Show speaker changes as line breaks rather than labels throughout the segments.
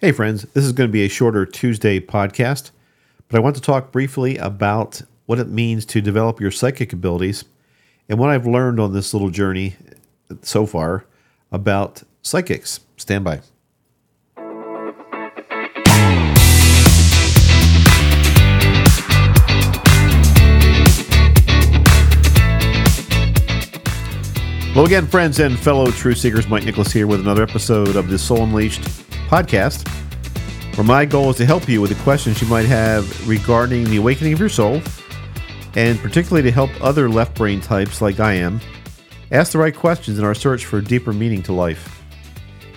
Hey, friends, this is going to be a shorter Tuesday podcast, but I want to talk briefly about what it means to develop your psychic abilities and what I've learned on this little journey so far about psychics. Stand by. Hello again, friends and fellow truth seekers. Mike Nicholas here with another episode of the Soul Unleashed podcast, where my goal is to help you with the questions you might have regarding the awakening of your soul, and particularly to help other left brain types like I am ask the right questions in our search for deeper meaning to life.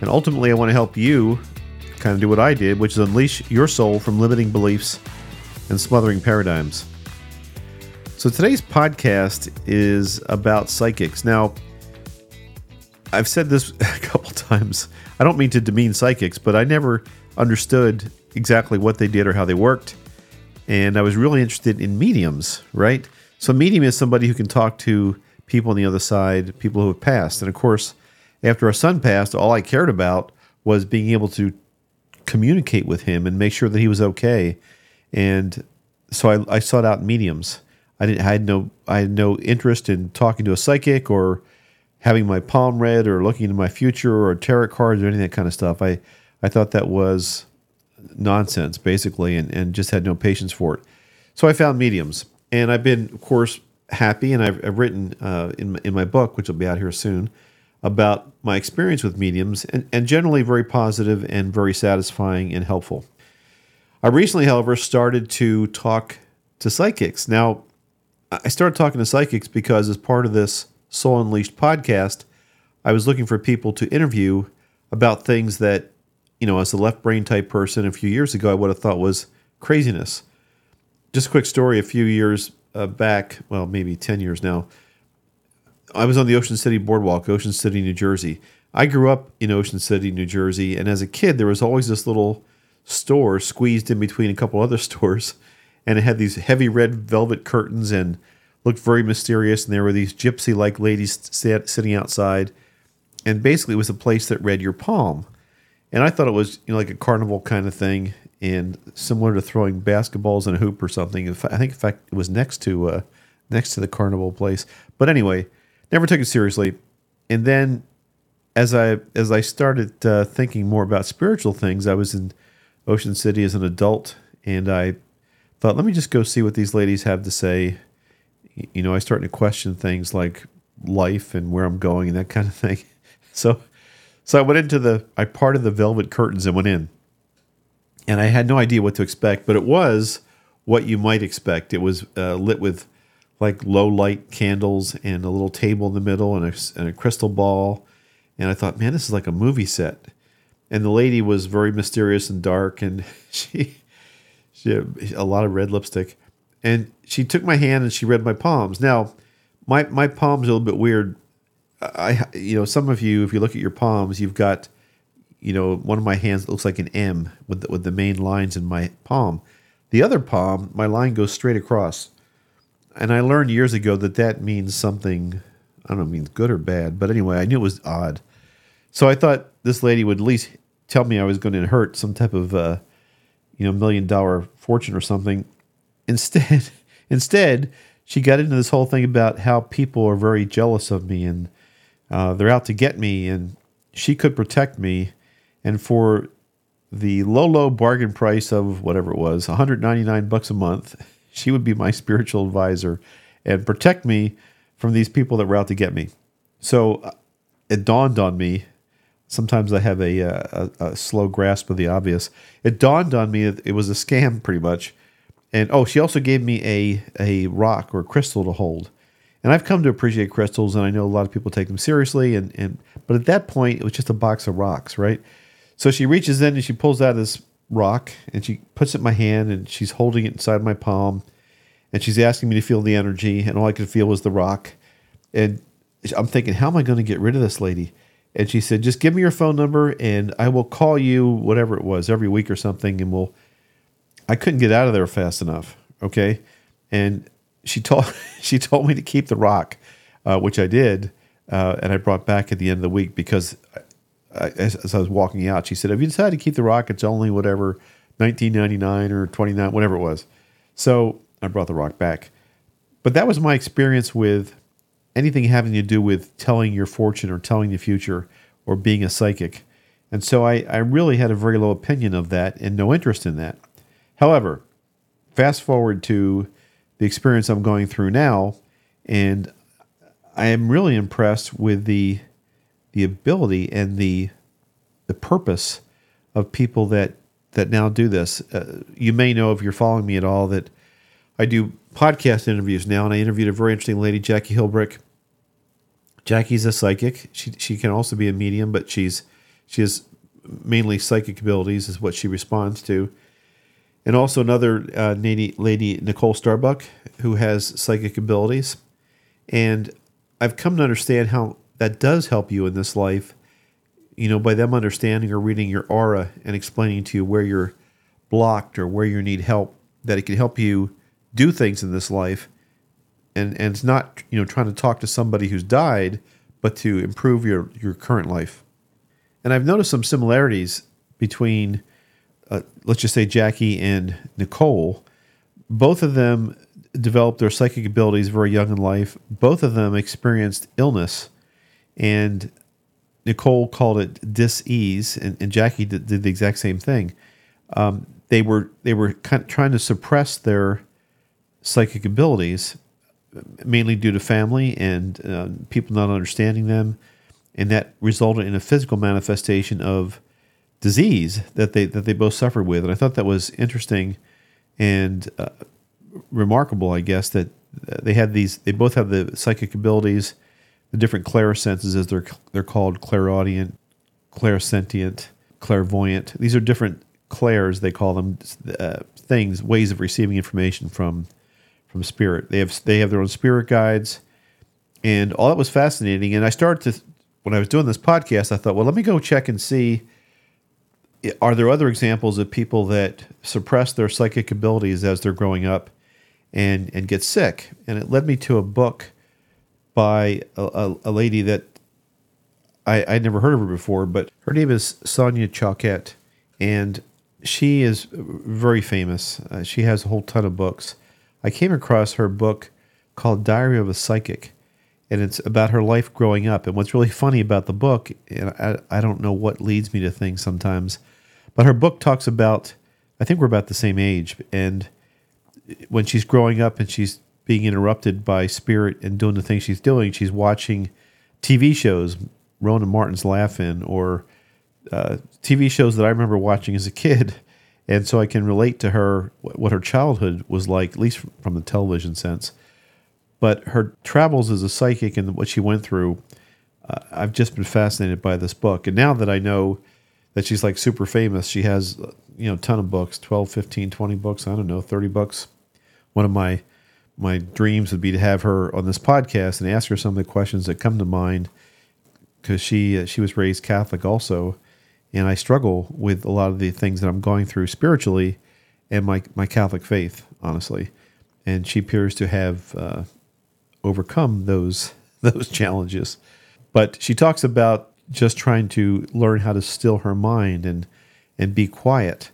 And ultimately, I want to help you kind of do what I did, which is unleash your soul from limiting beliefs and smothering paradigms. So today's podcast is about psychics. Now, I've said this a couple I don't mean to demean psychics, but I never understood exactly what they did or how they worked. And I was really interested in mediums, right? So, medium is somebody who can talk to people on the other side, people who have passed. And of course, after our son passed, all I cared about was being able to communicate with him and make sure that he was okay. And so I, I sought out mediums. I didn't. I had no. I had no interest in talking to a psychic or having my palm read or looking into my future or tarot cards or any of that kind of stuff. I, I thought that was nonsense, basically, and, and just had no patience for it. So I found mediums. And I've been, of course, happy, and I've, I've written uh, in, in my book, which will be out here soon, about my experience with mediums, and, and generally very positive and very satisfying and helpful. I recently, however, started to talk to psychics. Now, I started talking to psychics because, as part of this Soul Unleashed podcast, I was looking for people to interview about things that, you know, as a left brain type person a few years ago, I would have thought was craziness. Just a quick story a few years uh, back, well, maybe 10 years now, I was on the Ocean City Boardwalk, Ocean City, New Jersey. I grew up in Ocean City, New Jersey, and as a kid, there was always this little store squeezed in between a couple other stores, and it had these heavy red velvet curtains and looked very mysterious, and there were these gypsy like ladies sat, sitting outside. And basically, it was a place that read your palm. And I thought it was you know, like a carnival kind of thing, and similar to throwing basketballs in a hoop or something. I think, in fact, it was next to uh, next to the carnival place. But anyway, never took it seriously. And then, as I as I started uh, thinking more about spiritual things, I was in Ocean City as an adult, and I thought, let me just go see what these ladies have to say you know, I start to question things like life and where I'm going and that kind of thing. So, so I went into the, I parted the velvet curtains and went in, and I had no idea what to expect, but it was what you might expect. It was uh, lit with like low light candles and a little table in the middle and a, and a crystal ball, and I thought, man, this is like a movie set. And the lady was very mysterious and dark, and she, she had a lot of red lipstick and she took my hand and she read my palms. Now, my my palms are a little bit weird. I you know some of you, if you look at your palms, you've got you know one of my hands looks like an M with the, with the main lines in my palm. The other palm, my line goes straight across, and I learned years ago that that means something. I don't know, means good or bad, but anyway, I knew it was odd. So I thought this lady would at least tell me I was going to hurt some type of uh, you know million dollar fortune or something instead, instead, she got into this whole thing about how people are very jealous of me and uh, they're out to get me, and she could protect me. And for the low, low bargain price of whatever it was, 199 bucks a month, she would be my spiritual advisor and protect me from these people that were out to get me. So uh, it dawned on me. Sometimes I have a, uh, a, a slow grasp of the obvious. It dawned on me that it was a scam, pretty much and oh, she also gave me a a rock or crystal to hold. And I've come to appreciate crystals, and I know a lot of people take them seriously. And, and but at that point, it was just a box of rocks, right? So she reaches in and she pulls out this rock and she puts it in my hand and she's holding it inside my palm and she's asking me to feel the energy and all I could feel was the rock and I'm thinking how am I going to get rid of this lady and she said just give me your phone number and I will call you whatever it was every week or something and we'll I couldn't get out of there fast enough. Okay, and she told she told me to keep the rock, uh, which I did, uh, and I brought back at the end of the week because as, as I was walking out, she said, "Have you decided to keep the rock? It's only whatever, 1999 or 29, whatever it was." So I brought the rock back. But that was my experience with anything having to do with telling your fortune or telling the future or being a psychic. And so I, I really had a very low opinion of that and no interest in that. However, fast forward to the experience I'm going through now, and I am really impressed with the the ability and the the purpose of people that that now do this. Uh, you may know if you're following me at all that I do podcast interviews now, and I interviewed a very interesting lady, Jackie Hilbrick. Jackie's a psychic. She she can also be a medium, but she's she has mainly psychic abilities, is what she responds to. And also another uh, lady, lady, Nicole Starbuck, who has psychic abilities. And I've come to understand how that does help you in this life, you know, by them understanding or reading your aura and explaining to you where you're blocked or where you need help, that it can help you do things in this life. And, and it's not, you know, trying to talk to somebody who's died, but to improve your, your current life. And I've noticed some similarities between, uh, let's just say, Jackie and Nicole. Both of them developed their psychic abilities very young in life. Both of them experienced illness, and Nicole called it dis-ease, and, and Jackie did, did, the exact same thing. Um, they were they were kind of trying to suppress their psychic abilities, mainly due to family and uh, people not understanding them, and that resulted in a physical manifestation of disease that they that they both suffered with. And I thought that was interesting and uh, remarkable, I guess, that they had these. They both have the psychic abilities, the different clairsenses, as they're they're called, clairaudient, clairsentient, clairvoyant. These are different clairs. They call them uh, things, ways of receiving information from from spirit. They have they have their own spirit guides, and all that was fascinating. And I started to when I was doing this podcast, I thought, well, let me go check and see are there other examples of people that suppress their psychic abilities as they're growing up and and get sick? And it led me to a book by a, a, lady that I I'd never heard of her before, but her name is Sonia Choquette, and she is very famous. Uh, she has a whole ton of books. I came across her book called Diary of a Psychic, and it's about her life growing up. And what's really funny about the book, and I, I don't know what leads me to things sometimes, but her book talks about, I think we're about the same age, and when she's growing up and she's being interrupted by spirit and doing the things she's doing, she's watching TV shows, Rowan Martin's Laugh-In, or uh, TV shows that I remember watching as a kid. And so I can relate to her what her childhood was like, at least from the television sense but her travels as a psychic and what she went through, uh, I've just been fascinated by this book. And now that I know that she's like super famous, she has, you know, a ton of books 12, 15, 20 books, I don't know, 30 books. One of my my dreams would be to have her on this podcast and ask her some of the questions that come to mind because she uh, she was raised Catholic also, and I struggle with a lot of the things that I'm going through spiritually and my my Catholic faith, honestly. And she appears to have uh, overcome those those challenges. But she talks about just trying to learn how to still her mind and and be quiet.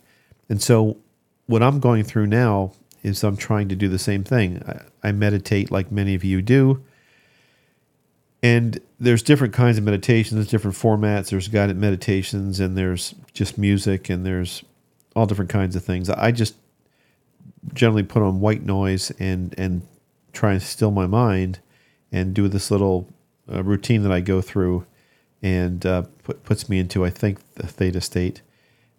And so what I'm going through now is I'm trying to do the same thing. I, I meditate like many of you do. And there's different kinds of meditations, different formats. There's guided meditations and there's just music and there's all different kinds of things. I just generally put on white noise and and try and still my mind and do this little uh, routine that I go through and uh, put, puts me into, I think, the theta state.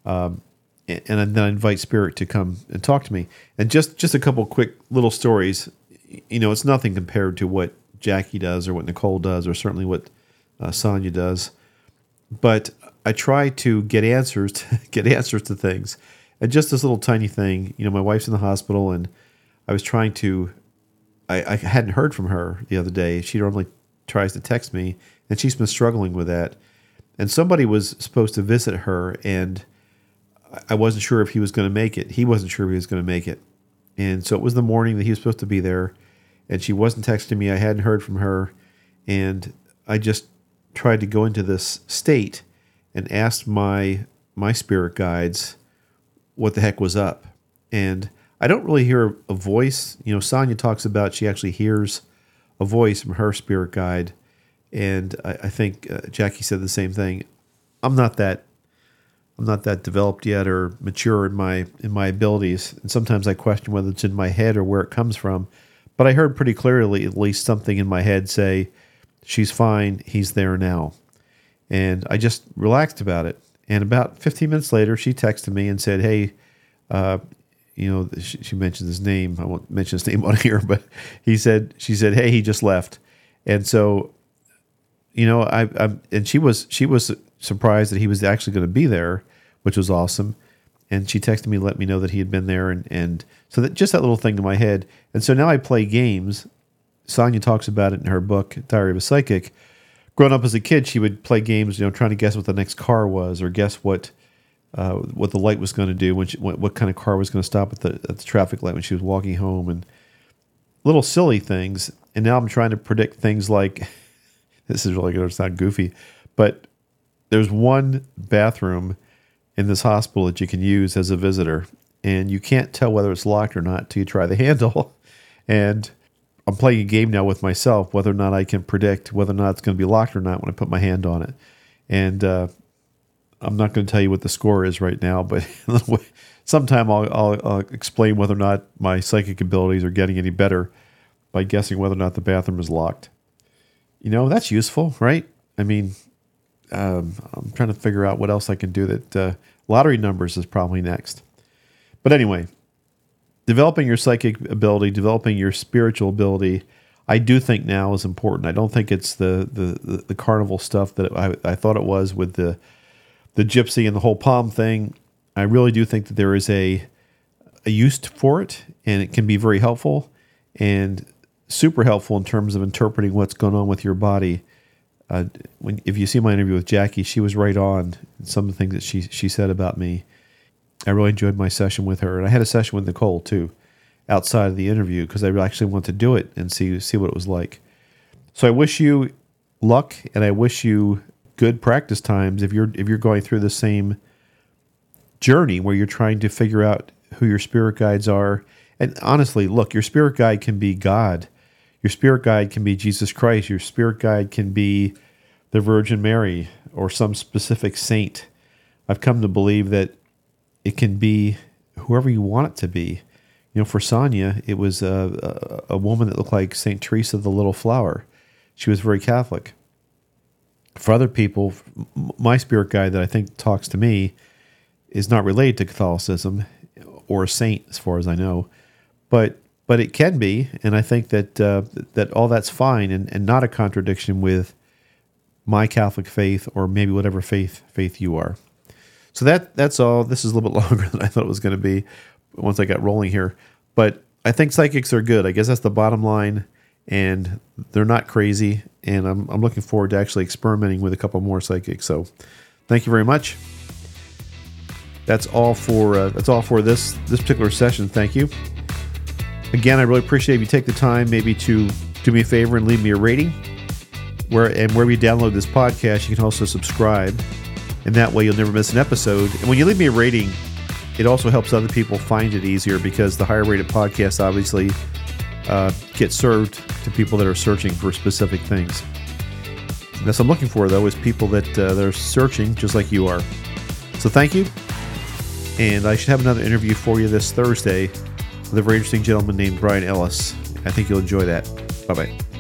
Um, and, and then I invite spirit to come and talk to me. And just, just a couple quick little stories. You know, it's nothing compared to what Jackie does or what Nicole does or certainly what uh, Sonia does. But I try to get answers to get answers to things. And just this little tiny thing, you know, my wife's in the hospital and I was trying to I, I hadn't heard from her the other day. She normally tries to text me, and she's been struggling with that. And somebody was supposed to visit her, and I wasn't sure if he was going to make it. He wasn't sure if he was going to make it. And so it was the morning that he was supposed to be there, and she wasn't texting me. I hadn't heard from her, and I just tried to go into this state and asked my my spirit guides what the heck was up. And I don't really hear a voice. You know, Sonia talks about she actually hears a voice from her spirit guide, and I, I think uh, Jackie said the same thing. I'm not that I'm not that developed yet or mature in my in my abilities, and sometimes I question whether it's in my head or where it comes from. But I heard pretty clearly, at least something in my head say, "She's fine. He's there now," and I just relaxed about it. And about 15 minutes later, she texted me and said, "Hey, uh, you know, she, mentioned his name. I won't mention his name on here, but he said she said, "Hey, he just left," and so, you know, I, I and she was she was surprised that he was actually going to be there, which was awesome. And she texted me, let me know that he had been there, and and so that just that little thing in my head. And so now I play games. Sonia talks about it in her book Diary of a Psychic. Growing up as a kid, she would play games, you know, trying to guess what the next car was or guess what uh, what the light was going to do, when she, what, what, kind of car was going to stop at the at the traffic light when she was walking home, and little silly things. And now I'm trying to predict things like this is really good. It's not goofy, but there's one bathroom in this hospital that you can use as a visitor, and you can't tell whether it's locked or not till you try the handle. And I'm playing a game now with myself whether or not I can predict whether or not it's going to be locked or not when I put my hand on it. And uh, I'm not going to tell you what the score is right now, but sometime I'll, I'll, I'll, explain whether or not my psychic abilities are getting any better by guessing whether or not the bathroom is locked. You know, that's useful, right? I mean, um, I'm trying to figure out what else I can do. That uh, lottery numbers is probably next. But anyway, developing your psychic ability, developing your spiritual ability, I do think now is important. I don't think it's the the, the, carnival stuff that I, I thought it was with the the gypsy and the whole palm thing. I really do think that there is a a use for it, and it can be very helpful and super helpful in terms of interpreting what's going on with your body uh, when if you see my interview with Jackie, she was right on some of the things that she she said about me. I really enjoyed my session with her, and I had a session with Nicole too, outside of the interview because I actually wanted to do it and see see what it was like. So I wish you luck, and I wish you good practice times if you're if you're going through the same journey where you're trying to figure out who your spirit guides are. And honestly, look, your spirit guide can be God your spirit guide can be Jesus Christ. Your spirit guide can be the Virgin Mary or some specific saint. I've come to believe that it can be whoever you want it to be. You know, for Sonia, it was a, a, a woman that looked like Saint Teresa the Little Flower. She was very Catholic. For other people, my spirit guide that I think talks to me is not related to Catholicism or a saint, as far as I know, but but it can be, and I think that uh, that all that's fine and, and not a contradiction with my Catholic faith or maybe whatever faith faith you are. So that that's all. This is a little bit longer than I thought it was going to be once I got rolling here, but I think psychics are good. I guess that's the bottom line, and they're not crazy. And I'm I'm looking forward to actually experimenting with a couple more psychics. So, thank you very much. That's all for uh, that's all for this this particular session. Thank you. Again, I really appreciate if you take the time maybe to do me a favor and leave me a rating. Where and wherever you download this podcast, you can also subscribe, and that way you'll never miss an episode. And when you leave me a rating, it also helps other people find it easier because the higher rated podcasts obviously uh, get served to people that are searching for specific things. That's what I'm looking for though is people that uh, that are searching just like you are. So thank you, and I should have another interview for you this Thursday a very interesting gentleman named Brian Ellis. I think you'll enjoy that. Bye bye.